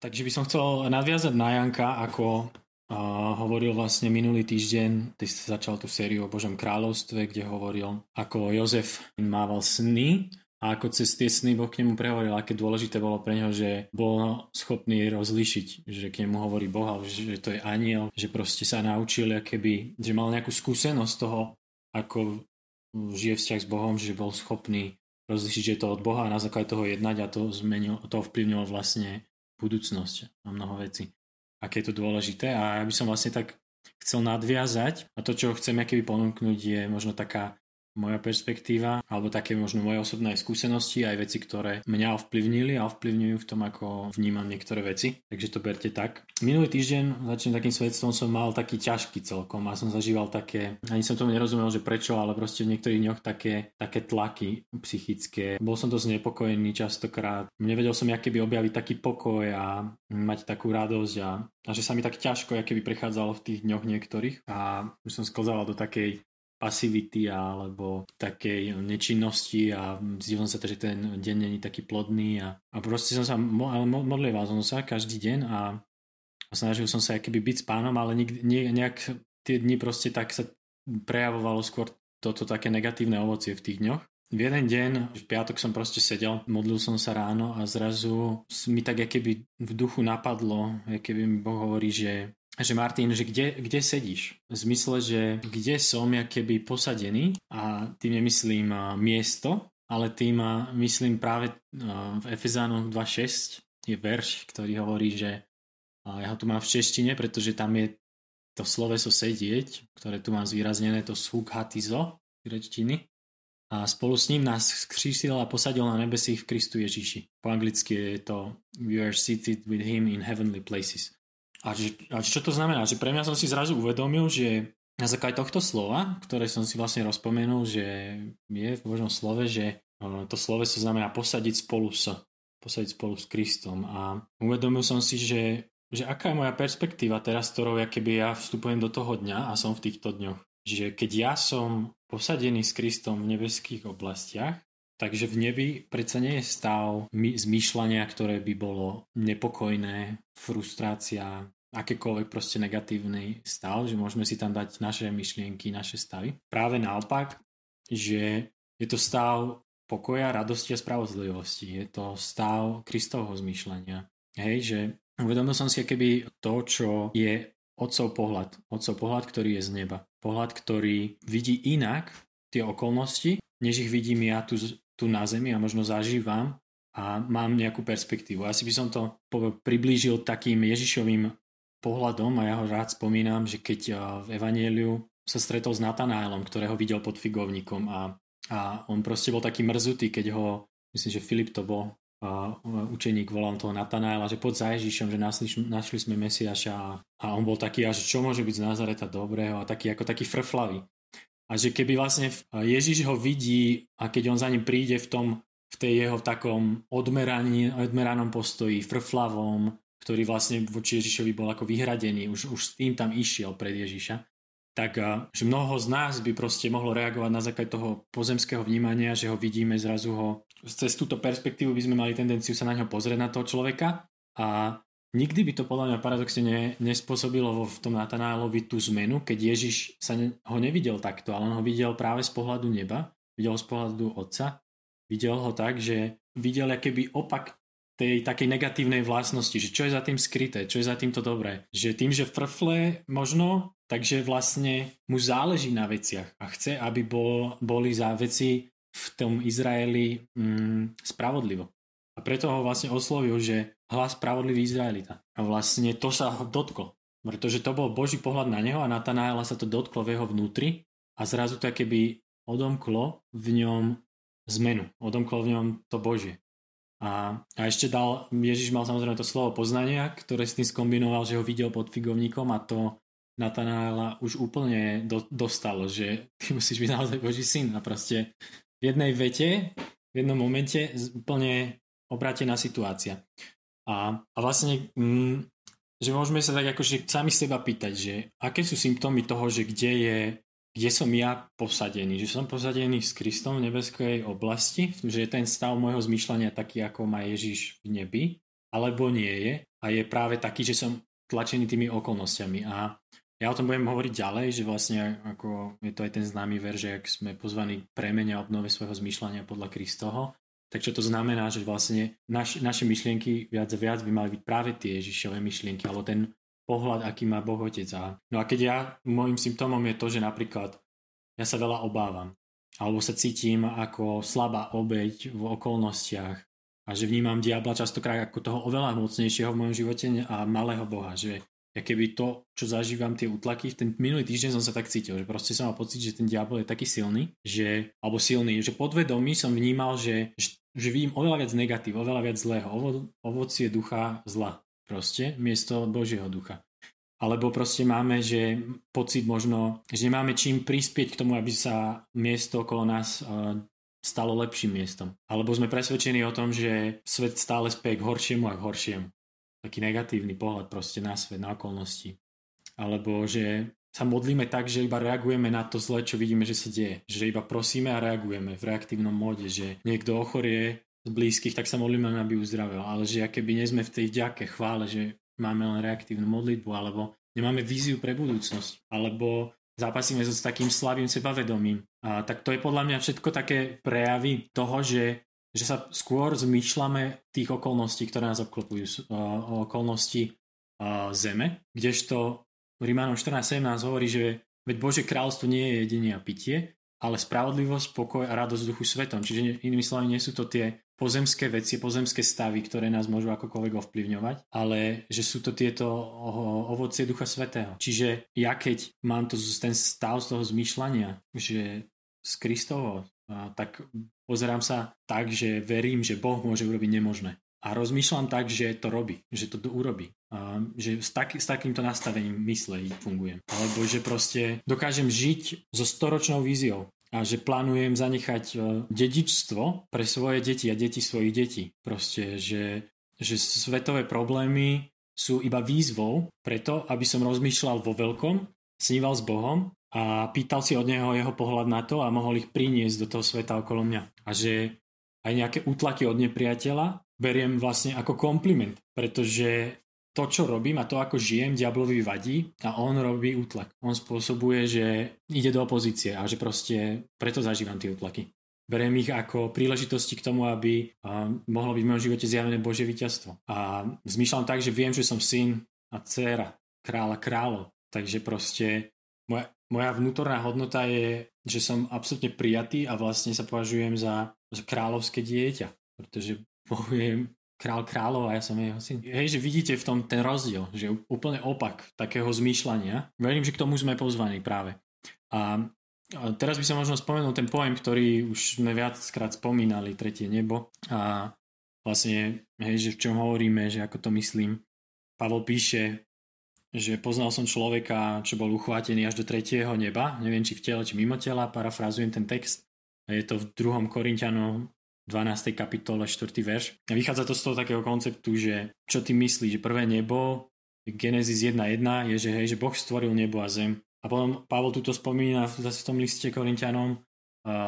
Takže by som chcel nadviazať na Janka, ako uh, hovoril vlastne minulý týždeň, ty si začal tú sériu o Božom kráľovstve, kde hovoril, ako Jozef mával sny a ako cez tie sny Boh k nemu prehovoril, aké dôležité bolo pre neho, že bol schopný rozlišiť, že k nemu hovorí Boha, že to je aniel, že proste sa naučil, keby, že mal nejakú skúsenosť toho, ako žije vzťah s Bohom, že bol schopný rozlišiť, že je to od Boha a na základe toho jednať a to zmenil, to ovplyvnilo vlastne budúcnosť a mnoho vecí. Aké je to dôležité a ja by som vlastne tak chcel nadviazať a to, čo chcem keby ponúknuť je možno taká moja perspektíva, alebo také možno moje osobné skúsenosti, aj veci, ktoré mňa ovplyvnili a ovplyvňujú v tom, ako vnímam niektoré veci. Takže to berte tak. Minulý týždeň, začnem takým svedstvom, som mal taký ťažký celkom a som zažíval také, ani som tomu nerozumel, že prečo, ale proste v niektorých dňoch také, také tlaky psychické. Bol som dosť znepokojený častokrát. Nevedel som, aké by objaviť taký pokoj a mať takú radosť a, a že sa mi tak ťažko, aké by prechádzalo v tých dňoch niektorých a už som sklzával do takej pasivity alebo takej nečinnosti a zdivom sa to, že ten deň není taký plodný a, a proste som sa, ale modlieval som sa každý deň a, snažil som sa keby byť s pánom, ale nik, nie, nejak tie dni proste tak sa prejavovalo skôr toto také negatívne ovocie v tých dňoch. V jeden deň, v piatok som proste sedel, modlil som sa ráno a zrazu mi tak keby v duchu napadlo, keby mi Boh hovorí, že že Martin, že kde, kde sedíš? V zmysle, že kde som ja keby posadený a tým nemyslím miesto, ale tým myslím práve v Efezánoch 2.6 je verš, ktorý hovorí, že ja ho tu mám v češtine, pretože tam je to sloveso sedieť, ktoré tu mám zvýraznené, to hatizo grečtiny. A spolu s ním nás skřísil a posadil na nebesích v Kristu Ježíši. Po anglicky je to We are seated with him in heavenly places. A, že, a čo to znamená? Že pre mňa som si zrazu uvedomil, že na základe tohto slova, ktoré som si vlastne rozpomenul, že je v Božom slove, že to slove sa znamená posadiť spolu s, posadiť spolu s Kristom. A uvedomil som si, že, že aká je moja perspektíva teraz, ktorou ja keby ja vstupujem do toho dňa a som v týchto dňoch. Že keď ja som posadený s Kristom v nebeských oblastiach, takže v nebi predsa nie je stav zmýšľania, ktoré by bolo nepokojné, frustrácia, akékoľvek proste negatívny stav, že môžeme si tam dať naše myšlienky, naše stavy. Práve naopak, že je to stav pokoja, radosti a spravodlivosti. Je to stav Kristovho zmýšľania. Hej, že uvedomil som si keby to, čo je otcov pohľad. Otcov pohľad, ktorý je z neba. Pohľad, ktorý vidí inak tie okolnosti, než ich vidím ja tu, tu na zemi a možno zažívam a mám nejakú perspektívu. Asi by som to priblížil takým Ježišovým pohľadom a ja ho rád spomínam, že keď v Evanieliu sa stretol s Natanaelom, ktorého videl pod figovníkom a, a on proste bol taký mrzutý, keď ho, myslím, že Filip to bol, a učeník volal toho Natanaela, že pod za Ježišom, že našli, našli sme Mesiaša a, a on bol taký, že čo môže byť z Nazareta dobrého a taký ako taký frflavý. A že keby vlastne Ježiš ho vidí a keď on za ním príde v tom v tej jeho takom odmeraní, odmeranom postoji, frflavom, ktorý vlastne voči Ježišovi bol ako vyhradený, už, už s tým tam išiel pred Ježiša, tak že mnoho z nás by proste mohlo reagovať na základe toho pozemského vnímania, že ho vidíme zrazu ho, cez túto perspektívu by sme mali tendenciu sa na ňo pozrieť na toho človeka. A nikdy by to podľa mňa paradoxne ne, nespôsobilo v tom Natanálovi tú zmenu, keď Ježiš sa ne, ho nevidel takto, ale on ho videl práve z pohľadu neba, videl ho z pohľadu otca videl ho tak, že videl keby opak tej takej negatívnej vlastnosti, že čo je za tým skryté, čo je za týmto dobré. Že tým, že frfle možno, takže vlastne mu záleží na veciach a chce, aby bol, boli za veci v tom Izraeli mm, spravodlivo. A preto ho vlastne oslovil, že hlas spravodlivý Izraelita. A vlastne to sa dotklo. Pretože to bol Boží pohľad na neho a Natanaela sa to dotklo v jeho vnútri a zrazu to keby odomklo v ňom zmenu. Odomklo v ňom to Božie. A, a ešte dal, Ježiš mal samozrejme to slovo poznania, ktoré s tým skombinoval, že ho videl pod figovníkom a to Natanála už úplne do, dostalo, že ty musíš byť naozaj Boží syn a proste v jednej vete, v jednom momente úplne obrátená situácia. A, a vlastne, mm, že môžeme sa tak akože sami seba pýtať, že aké sú symptómy toho, že kde je kde som ja posadený. Že som posadený s Kristom v nebeskej oblasti, že je ten stav môjho zmýšľania taký, ako má Ježiš v nebi. alebo nie je a je práve taký, že som tlačený tými okolnostiami a ja o tom budem hovoriť ďalej, že vlastne ako je to aj ten známy ver, že ak sme pozvaní premenia obnove svojho zmýšľania podľa Kristoho, tak čo to znamená, že vlastne naš, naše myšlienky viac a viac by mali byť práve tie Ježišové myšlienky, alebo ten pohľad, aký má Boh Otec. No a keď ja, môjim symptómom je to, že napríklad ja sa veľa obávam, alebo sa cítim ako slabá obeď v okolnostiach a že vnímam diabla častokrát ako toho oveľa mocnejšieho v mojom živote a malého Boha, že ja keby to, čo zažívam, tie útlaky, v ten minulý týždeň som sa tak cítil, že proste som mal pocit, že ten diabol je taký silný, že, alebo silný, že podvedomí som vnímal, že, že vidím oveľa viac negatív, oveľa viac zlého, ovo, ovocie ducha zla, proste, miesto Božieho ducha. Alebo proste máme, že pocit možno, že nemáme čím prispieť k tomu, aby sa miesto okolo nás uh, stalo lepším miestom. Alebo sme presvedčení o tom, že svet stále spie k horšiemu a k horšiemu taký negatívny pohľad proste na svet, na okolnosti. Alebo že sa modlíme tak, že iba reagujeme na to zle, čo vidíme, že sa deje. Že iba prosíme a reagujeme v reaktívnom móde, že niekto ochorie z blízkych, tak sa modlíme, aby uzdravil. Ale že keby nie sme v tej vďake, chvále, že máme len reaktívnu modlitbu, alebo nemáme víziu pre budúcnosť, alebo zápasíme so s takým slabým sebavedomím. A tak to je podľa mňa všetko také prejavy toho, že že sa skôr zmýšľame tých okolností, ktoré nás obklopujú, okolnosti zeme, kdežto Rímanom 14.17 hovorí, že veď Bože kráľstvo nie je jedenie a pitie, ale spravodlivosť, pokoj a radosť duchu svetom. Čiže inými slovami nie sú to tie pozemské veci, pozemské stavy, ktoré nás môžu akokoľvek ovplyvňovať, ale že sú to tieto ovocie Ducha Svetého. Čiže ja keď mám to, ten stav z toho zmýšľania, že z Kristovo, tak pozerám sa tak, že verím, že Boh môže urobiť nemožné. A rozmýšľam tak, že to robí, že to urobí. Že s, tak, s takýmto nastavením mysle fungujem. Alebo že proste dokážem žiť so storočnou víziou a že plánujem zanechať e, dedičstvo pre svoje deti a deti svojich detí. Proste, že, že svetové problémy sú iba výzvou preto, aby som rozmýšľal vo veľkom, sníval s Bohom a pýtal si od neho jeho pohľad na to a mohol ich priniesť do toho sveta okolo mňa. A že aj nejaké útlaky od nepriateľa beriem vlastne ako kompliment, pretože to, čo robím a to, ako žijem, diablovi vadí a on robí útlak. On spôsobuje, že ide do opozície a že proste preto zažívam tie útlaky. Beriem ich ako príležitosti k tomu, aby mohlo byť v mojom živote zjavené Božie víťazstvo. A zmýšľam tak, že viem, že som syn a dcéra kráľa kráľov. Takže proste moja, moja vnútorná hodnota je, že som absolútne prijatý a vlastne sa považujem za, za kráľovské dieťa, pretože Boh je král kráľov a ja som jeho syn. Hej, že vidíte v tom ten rozdiel, že úplne opak takého zmýšľania. Verím, že k tomu sme pozvaní práve. A, a teraz by som možno spomenul ten pojem, ktorý už sme viackrát spomínali, tretie nebo. A vlastne, hej, že v čom hovoríme, že ako to myslím. Pavol píše že poznal som človeka, čo bol uchvátený až do tretieho neba, neviem či v tele, či mimo tela, parafrazujem ten text. Je to v 2. Korintianom 12. kapitole 4. verš. A vychádza to z toho takého konceptu, že čo ty myslíš, že prvé nebo, Genesis 1.1 je, že, hej, že Boh stvoril nebo a zem. A potom Pavol tuto spomína zase v tom liste Korintianom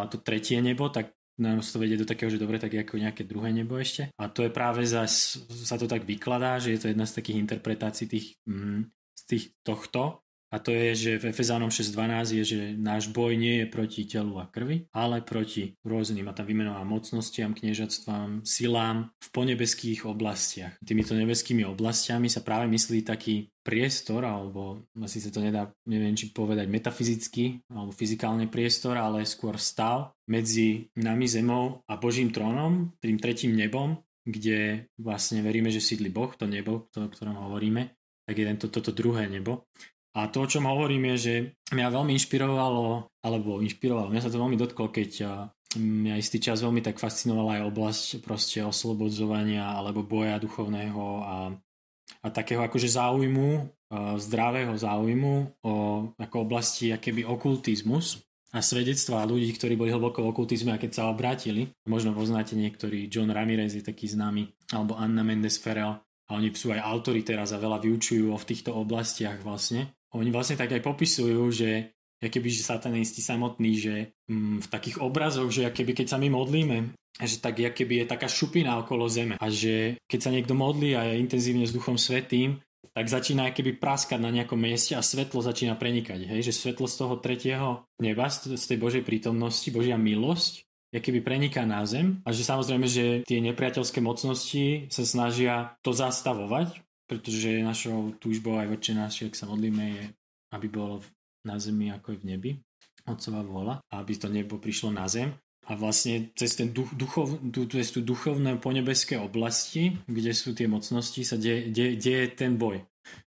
to tretie nebo, tak nám to vedie do takého, že dobre, tak ako nejaké druhé nebo ešte. A to je práve zas, sa to tak vykladá, že je to jedna z takých interpretácií tých, mm, z tých tohto. A to je, že v Efezánom 6.12 je, že náš boj nie je proti telu a krvi, ale proti rôznym a tam vymenovaným mocnostiam, kniežatstvám, silám v ponebeských oblastiach. Týmito nebeskými oblastiami sa práve myslí taký priestor, alebo asi sa to nedá, neviem či povedať metafyzicky, alebo fyzikálne priestor, ale skôr stav medzi nami zemou a Božím trónom, tým tretím nebom, kde vlastne veríme, že sídli Boh, to nebo, o ktorom hovoríme, tak je tento, toto druhé nebo. A to, o čom hovorím, je, že mňa veľmi inšpirovalo, alebo inšpirovalo, mňa sa to veľmi dotklo, keď mňa istý čas veľmi tak fascinovala aj oblasť proste oslobodzovania alebo boja duchovného a, a takého akože záujmu, zdravého záujmu o ako oblasti akéby okultizmus a svedectvá ľudí, ktorí boli hlboko v okultizme a keď sa obrátili. Možno poznáte niektorí, John Ramirez je taký známy, alebo Anna Mendes Ferel, a oni sú aj autori teraz a veľa vyučujú v týchto oblastiach vlastne oni vlastne tak aj popisujú, že keby že satanisti samotní, že mm, v takých obrazoch, že keby keď sa my modlíme že tak keby je taká šupina okolo zeme a že keď sa niekto modlí a je intenzívne s Duchom Svetým, tak začína keby praskať na nejakom mieste a svetlo začína prenikať. Hej? Že svetlo z toho tretieho neba, z tej Božej prítomnosti, Božia milosť, keby preniká na zem a že samozrejme, že tie nepriateľské mocnosti sa snažia to zastavovať, pretože našou túžbou aj väčšie náš, ak sa modlíme, je, aby bolo na zemi ako aj v nebi, otcová vola, a aby to nebo prišlo na zem. A vlastne cez, ten duch, duchov, cez tú duchovné ponebeské oblasti, kde sú tie mocnosti, sa deje, de, deje ten boj.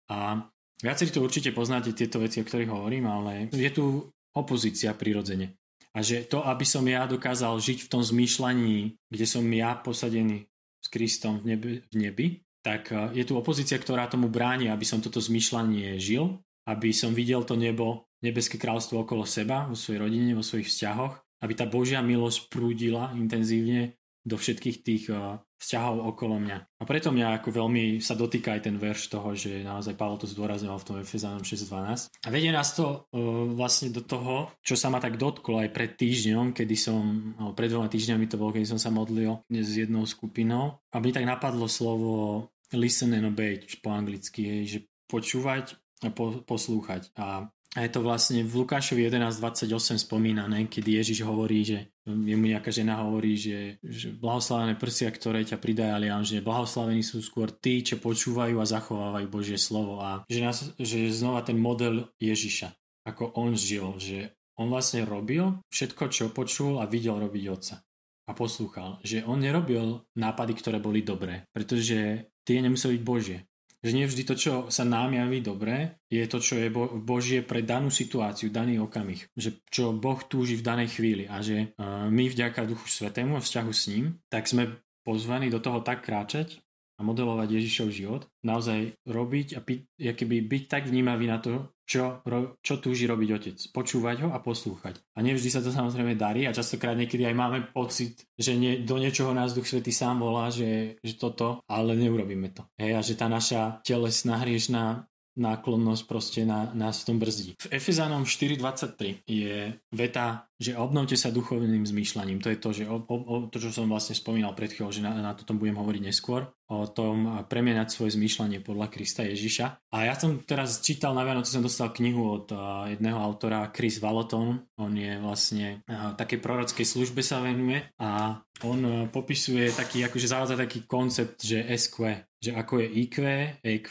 A viacerí to určite poznáte, tieto veci, o ktorých hovorím, ale je tu opozícia prirodzene. A že to, aby som ja dokázal žiť v tom zmýšľaní, kde som ja posadený s Kristom v nebi, v nebi tak e, je tu opozícia, ktorá tomu bráni, aby som toto zmýšľanie žil, aby som videl to nebo, nebeské kráľstvo okolo seba, vo svojej rodine, vo svojich vzťahoch aby tá Božia milosť prúdila intenzívne do všetkých tých uh, vzťahov okolo mňa. A preto mňa ako veľmi sa dotýka aj ten verš toho, že naozaj Pavel to zdôrazňoval v tom Efezánom 6.12. A vedie nás to uh, vlastne do toho, čo sa ma tak dotklo aj pred týždňom, kedy som, alebo pred dvoma týždňami to bolo, keď som sa modlil s jednou skupinou. A mi tak napadlo slovo listen and obey, po anglicky, že počúvať a po, poslúchať. A je to vlastne v Lukášovi 11.28 spomínané, kedy Ježiš hovorí, že jemu nejaká žena hovorí, že, že blahoslavené prsia, ktoré ťa pridajali, a že blahoslavení sú skôr tí, čo počúvajú a zachovávajú Božie slovo. A že, nás, že znova ten model Ježiša, ako on žil, že on vlastne robil všetko, čo počul a videl robiť otca a poslúchal. Že on nerobil nápady, ktoré boli dobré, pretože tie nemuseli byť Božie že nie vždy to, čo sa nám javí dobre, je to, čo je Božie pre danú situáciu, daný okamih. Že čo Boh túži v danej chvíli a že my vďaka Duchu Svetému a vzťahu s ním, tak sme pozvaní do toho tak kráčať, a modelovať Ježišov život, naozaj robiť a keby byť tak vnímavý na to, čo, ro, čo túži robiť otec. Počúvať ho a poslúchať. A nevždy sa to samozrejme darí a častokrát niekedy aj máme pocit, že nie, do niečoho nás Duch Svetý sám volá, že, že toto, ale neurobíme to. Hej, a že tá naša telesná hriešná náklonnosť proste na, nás v tom brzdí. V Efezánom 4.23 je veta, že obnovte sa duchovným zmýšľaním. To je to, že o, o, to, čo som vlastne spomínal pred chvíľou, že na, na to tom budem hovoriť neskôr, o tom premienať svoje zmýšľanie podľa Krista Ježiša. A ja som teraz čítal na Vianoce, som dostal knihu od uh, jedného autora, Chris Valoton. On je vlastne takej prorockej službe sa venuje a on uh, popisuje taký, akože zavádza taký koncept, že SQ, že ako je IQ, EQ,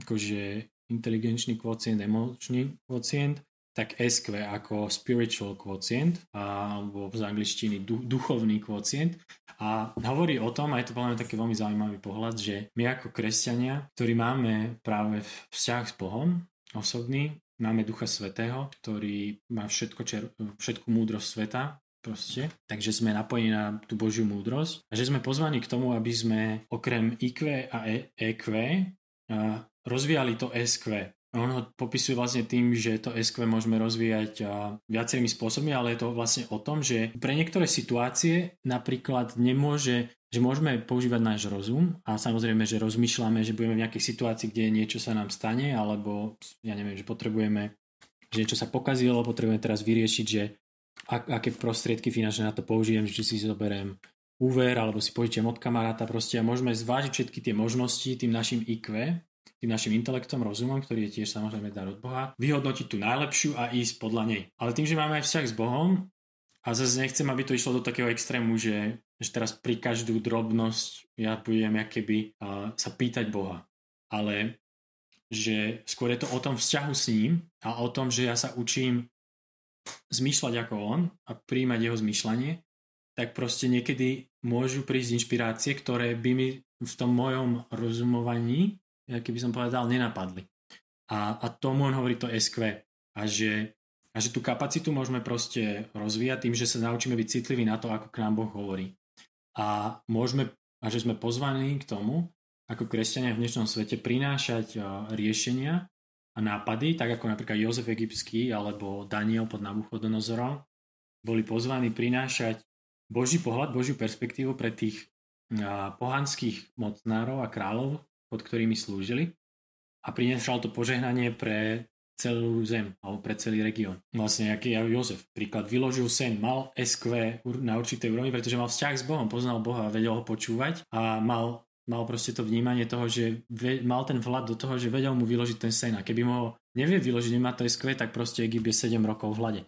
akože inteligenčný kvocient, emočný kvocient, tak SQ ako spiritual quotient, alebo z angličtiny duchovný kvocient. A hovorí o tom, a je to podľa mňa taký veľmi zaujímavý pohľad, že my ako kresťania, ktorí máme práve vzťah s Bohom osobný, máme Ducha Svetého, ktorý má všetko, čer, všetku múdrosť sveta, proste. Takže sme napojení na tú Božiu múdrosť a že sme pozvaní k tomu, aby sme okrem IQ a EQ rozvíjali to SQ. On ho popisuje vlastne tým, že to SQ môžeme rozvíjať viacerými spôsobmi, ale je to vlastne o tom, že pre niektoré situácie napríklad nemôže, že môžeme používať náš rozum a samozrejme, že rozmýšľame, že budeme v nejakej situácii, kde niečo sa nám stane, alebo ja neviem, že potrebujeme, že niečo sa pokazilo, potrebujeme teraz vyriešiť, že ak, aké prostriedky finančné na to použijem, či si zoberiem úver alebo si požičam od kamaráta proste a môžeme zvážiť všetky tie možnosti tým našim IQ tým našim intelektom, rozumom, ktorý je tiež samozrejme dar od Boha, vyhodnotiť tú najlepšiu a ísť podľa nej. Ale tým, že máme aj vzťah s Bohom, a zase nechcem, aby to išlo do takého extrému, že, že teraz pri každú drobnosť ja budem keby uh, sa pýtať Boha. Ale že skôr je to o tom vzťahu s ním a o tom, že ja sa učím zmýšľať ako on a príjmať jeho zmýšľanie, tak proste niekedy môžu prísť inšpirácie, ktoré by mi v tom mojom rozumovaní keby som povedal, nenapadli. A, a tomu on hovorí to SQ. A že, a že tú kapacitu môžeme proste rozvíjať tým, že sa naučíme byť citliví na to, ako k nám Boh hovorí. A, môžeme, a že sme pozvaní k tomu, ako kresťania v dnešnom svete prinášať riešenia a nápady, tak ako napríklad Jozef Egyptský alebo Daniel pod Nabuchodonozorom, boli pozvaní prinášať Boží pohľad, Božiu perspektívu pre tých pohanských mocnárov a kráľov pod ktorými slúžili a prinašal to požehnanie pre celú zem alebo pre celý región. Vlastne aký je Jozef. Príklad, vyložil sen, mal SQ na určitej úrovni, pretože mal vzťah s Bohom, poznal Boha vedel ho počúvať a mal mal proste to vnímanie toho, že ve, mal ten vhľad do toho, že vedel mu vyložiť ten sen. A keby mu ho nevie vyložiť, nemá to SQ, tak proste Egypt je 7 rokov v hľade.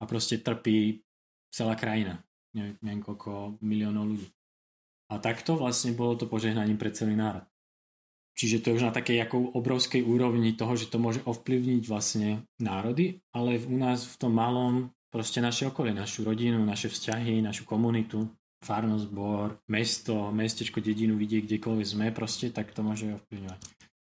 A proste trpí celá krajina. Neviem, neviem koľko miliónov ľudí. A takto vlastne bolo to požehnaním pre celý národ. Čiže to je už na takej ako obrovskej úrovni toho, že to môže ovplyvniť vlastne národy, ale u nás v tom malom proste naše okolie, našu rodinu, naše vzťahy, našu komunitu, farnosť, zbor, mesto, mestečko, dedinu, vidie kdekoľvek sme proste, tak to môže ovplyvňovať.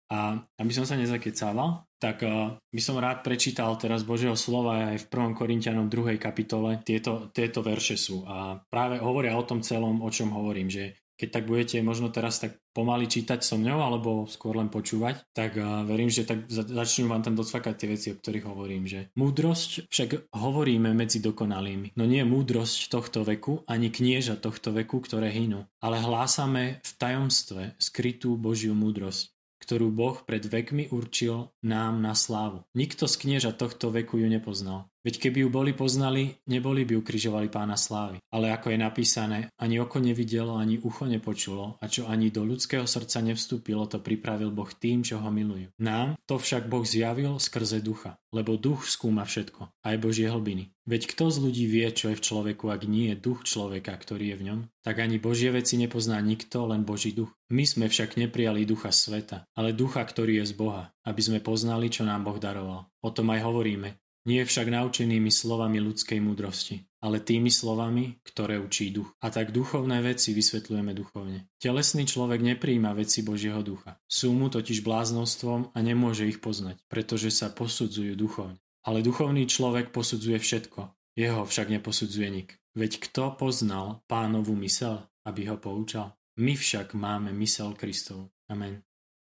A aby som sa nezakecával, tak uh, by som rád prečítal teraz Božieho slova aj v 1. Korintianom 2. kapitole. Tieto, tieto verše sú a práve hovoria o tom celom, o čom hovorím, že keď tak budete možno teraz tak pomaly čítať so mňou alebo skôr len počúvať, tak verím, že tak začnú vám tam docvakať tie veci, o ktorých hovorím. Že múdrosť však hovoríme medzi dokonalými, no nie múdrosť tohto veku, ani knieža tohto veku, ktoré hynú, ale hlásame v tajomstve skrytú Božiu múdrosť ktorú Boh pred vekmi určil nám na slávu. Nikto z knieža tohto veku ju nepoznal. Veď keby ju boli poznali, neboli by ukrižovali pána slávy. Ale ako je napísané, ani oko nevidelo, ani ucho nepočulo, a čo ani do ľudského srdca nevstúpilo, to pripravil Boh tým, čo ho milujú. Nám to však Boh zjavil skrze ducha, lebo duch skúma všetko, aj Božie hlbiny. Veď kto z ľudí vie, čo je v človeku, ak nie je duch človeka, ktorý je v ňom? Tak ani Božie veci nepozná nikto, len Boží duch. My sme však neprijali ducha sveta, ale ducha, ktorý je z Boha, aby sme poznali, čo nám Boh daroval. O tom aj hovoríme, nie však naučenými slovami ľudskej múdrosti, ale tými slovami, ktoré učí duch. A tak duchovné veci vysvetľujeme duchovne. Telesný človek nepríjma veci Božieho ducha. Sú mu totiž bláznostvom a nemôže ich poznať, pretože sa posudzujú duchovne. Ale duchovný človek posudzuje všetko, jeho však neposudzuje nik. Veď kto poznal pánovú mysel, aby ho poučal? My však máme mysel Kristov. Amen.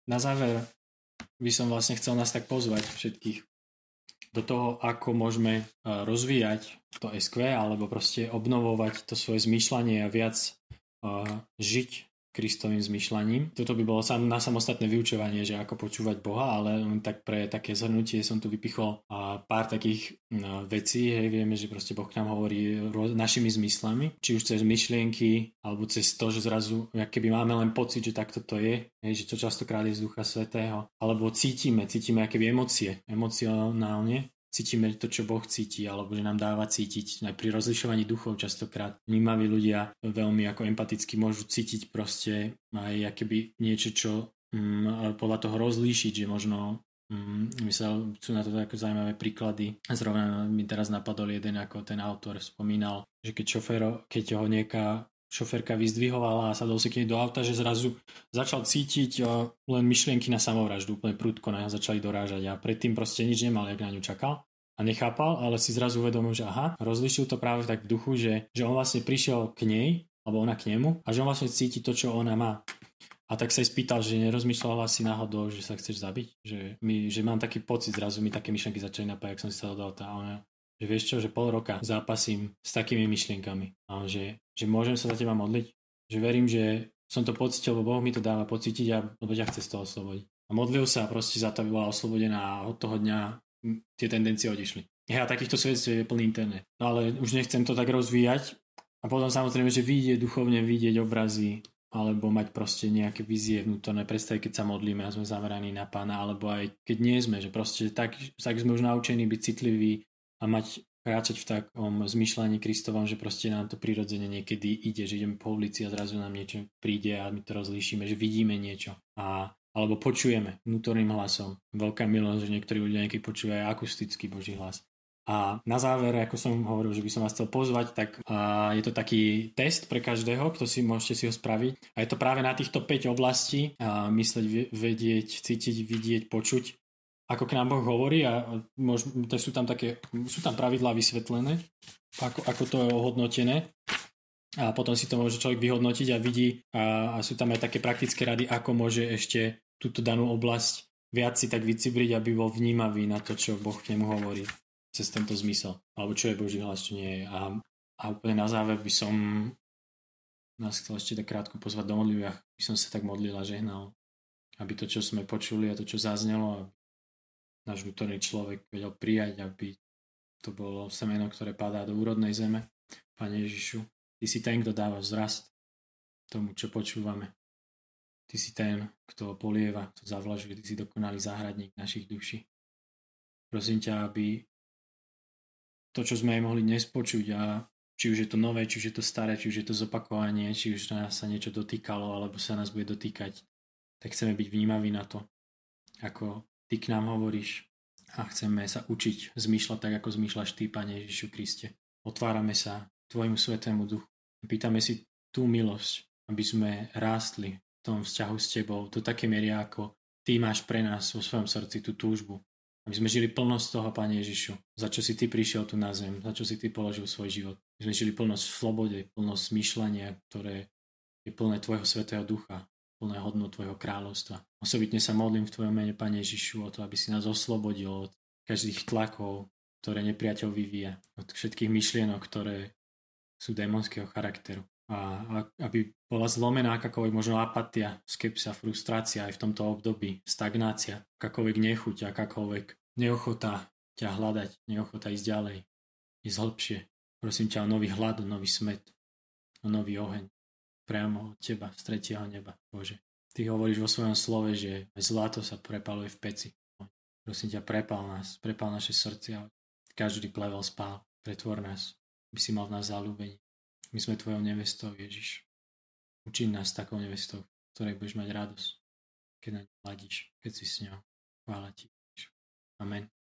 Na záver by som vlastne chcel nás tak pozvať všetkých do toho, ako môžeme e, rozvíjať to SQ alebo proste obnovovať to svoje zmýšľanie a viac uh, žiť Kristovým zmyšľaním. Toto by bolo sam, na samostatné vyučovanie, že ako počúvať Boha, ale tak pre také zhrnutie som tu vypichol uh, pár takých uh, vecí. Hej, vieme, že proste Boh k nám hovorí roz, našimi zmyslami, či už cez myšlienky, alebo cez to, že zrazu, keby máme len pocit, že takto to je, hej, že to častokrát je z Ducha Svetého, alebo cítime, cítime akéby emócie, emocionálne, cítime to, čo Boh cíti, alebo že nám dáva cítiť. Aj pri rozlišovaní duchov častokrát vnímaví ľudia veľmi ako empaticky môžu cítiť proste aj akéby niečo, čo mm, podľa toho rozlíšiť, že možno mm, myslel, sú na to také zaujímavé príklady. Zrovna mi teraz napadol jeden, ako ten autor spomínal, že keď šoféro, keď ho nejaká šoferka vyzdvihovala a sadol si k nej do auta, že zrazu začal cítiť len myšlienky na samovraždu, úplne prudko na ňa začali dorážať a predtým proste nič nemal, jak na ňu čakal a nechápal, ale si zrazu uvedomil, že aha, rozlišil to práve tak v duchu, že, že on vlastne prišiel k nej, alebo ona k nemu a že on vlastne cíti to, čo ona má. A tak sa jej spýtal, že nerozmýšľala si náhodou, že sa chceš zabiť? Že, mi, že mám taký pocit, zrazu mi také myšlenky začali napájať, ak som si sa dal tá. A ona, že vieš čo, že pol roka zápasím s takými myšlienkami. A on, že, že môžem sa za teba modliť? Že verím, že som to pocitil, lebo Boh mi to dáva pocítiť, a, lebo ťa chce z toho oslobodiť. A modlil sa proste za to, aby bola oslobodená a od toho dňa tie tendencie odišli. Ja takýchto svedstiev je plný internet. No ale už nechcem to tak rozvíjať. A potom samozrejme, že vidieť duchovne, vidieť obrazy, alebo mať proste nejaké vizie vnútorné predstavy, keď sa modlíme a sme zameraní na pána, alebo aj keď nie sme, že proste tak, tak sme už naučení byť citliví a mať kráčať v takom zmyšľaní Kristovom, že proste nám to prirodzene niekedy ide, že ideme po ulici a zrazu nám niečo príde a my to rozlíšime, že vidíme niečo. A alebo počujeme vnútorným hlasom. Veľká milosť, že niektorí ľudia niekedy počúvajú akustický Boží hlas. A na záver, ako som hovoril, že by som vás chcel pozvať, tak a je to taký test pre každého, kto si môžete si ho spraviť. A je to práve na týchto 5 oblastí, a mysleť, vedieť, cítiť, vidieť, počuť, ako k nám Boh hovorí a môž, sú tam také, sú tam pravidlá vysvetlené, ako, ako to je ohodnotené a potom si to môže človek vyhodnotiť a vidí a, a sú tam aj také praktické rady, ako môže ešte túto danú oblasť viac si tak vycibriť, aby bol vnímavý na to, čo Boh k nemu hovorí cez tento zmysel. Alebo čo je Boží hlas, čo nie je. A, a úplne na záver by som nás chcel ešte tak krátko pozvať do modlivia. By som sa tak modlil a žehnal, aby to, čo sme počuli a to, čo zaznelo, náš vnútorný človek vedel prijať, aby to bolo semeno, ktoré padá do úrodnej zeme. Pane Ježišu, Ty si ten, kto dáva vzrast tomu, čo počúvame. Ty si ten, kto polieva, kto zavlažuje, Ty si dokonalý záhradník našich duší. Prosím ťa, aby to, čo sme aj mohli dnes počuť a či už je to nové, či už je to staré, či už je to zopakovanie, či už nás sa niečo dotýkalo, alebo sa nás bude dotýkať, tak chceme byť vnímaví na to, ako Ty k nám hovoríš a chceme sa učiť zmýšľať tak, ako zmýšľaš Ty, Pane Ježišu Kriste. Otvárame sa Tvojmu Svetému Duchu. Pýtame si tú milosť, aby sme rástli v tom vzťahu s Tebou do také miery, ako Ty máš pre nás vo svojom srdci tú túžbu. Aby sme žili plnosť toho, Pane Ježišu, za čo si Ty prišiel tu na zem, za čo si Ty položil svoj život. Aby sme žili plnosť v slobode, plnosť zmýšľania, ktoré je plné Tvojho Svetého Ducha, plné hodnot Tvojho kráľovstva. Osobitne sa modlím v Tvojom mene, Pane Ježišu, o to, aby si nás oslobodil od každých tlakov, ktoré nepriateľ vyvíja, od všetkých myšlienok, ktoré sú démonského charakteru. A aby bola zlomená akákoľvek možno apatia, skepsa, frustrácia aj v tomto období, stagnácia, akákoľvek nechuť, akákoľvek neochota ťa hľadať, neochota ísť ďalej, ísť hlbšie. Prosím ťa o nový hlad, o nový smet, o nový oheň priamo od teba, z tretieho neba, Bože. Ty hovoríš vo svojom slove, že zlato sa prepaluje v peci. Prosím ťa, prepal nás, prepal naše srdcia. Každý plevel spál, pretvor nás, by si mal v nás záľubení. My sme tvojou nevestou, Ježiš. Učí nás takou nevestou, ktorej budeš mať radosť, keď na ňu hladíš, keď si s ňou. Chvála ti. Amen.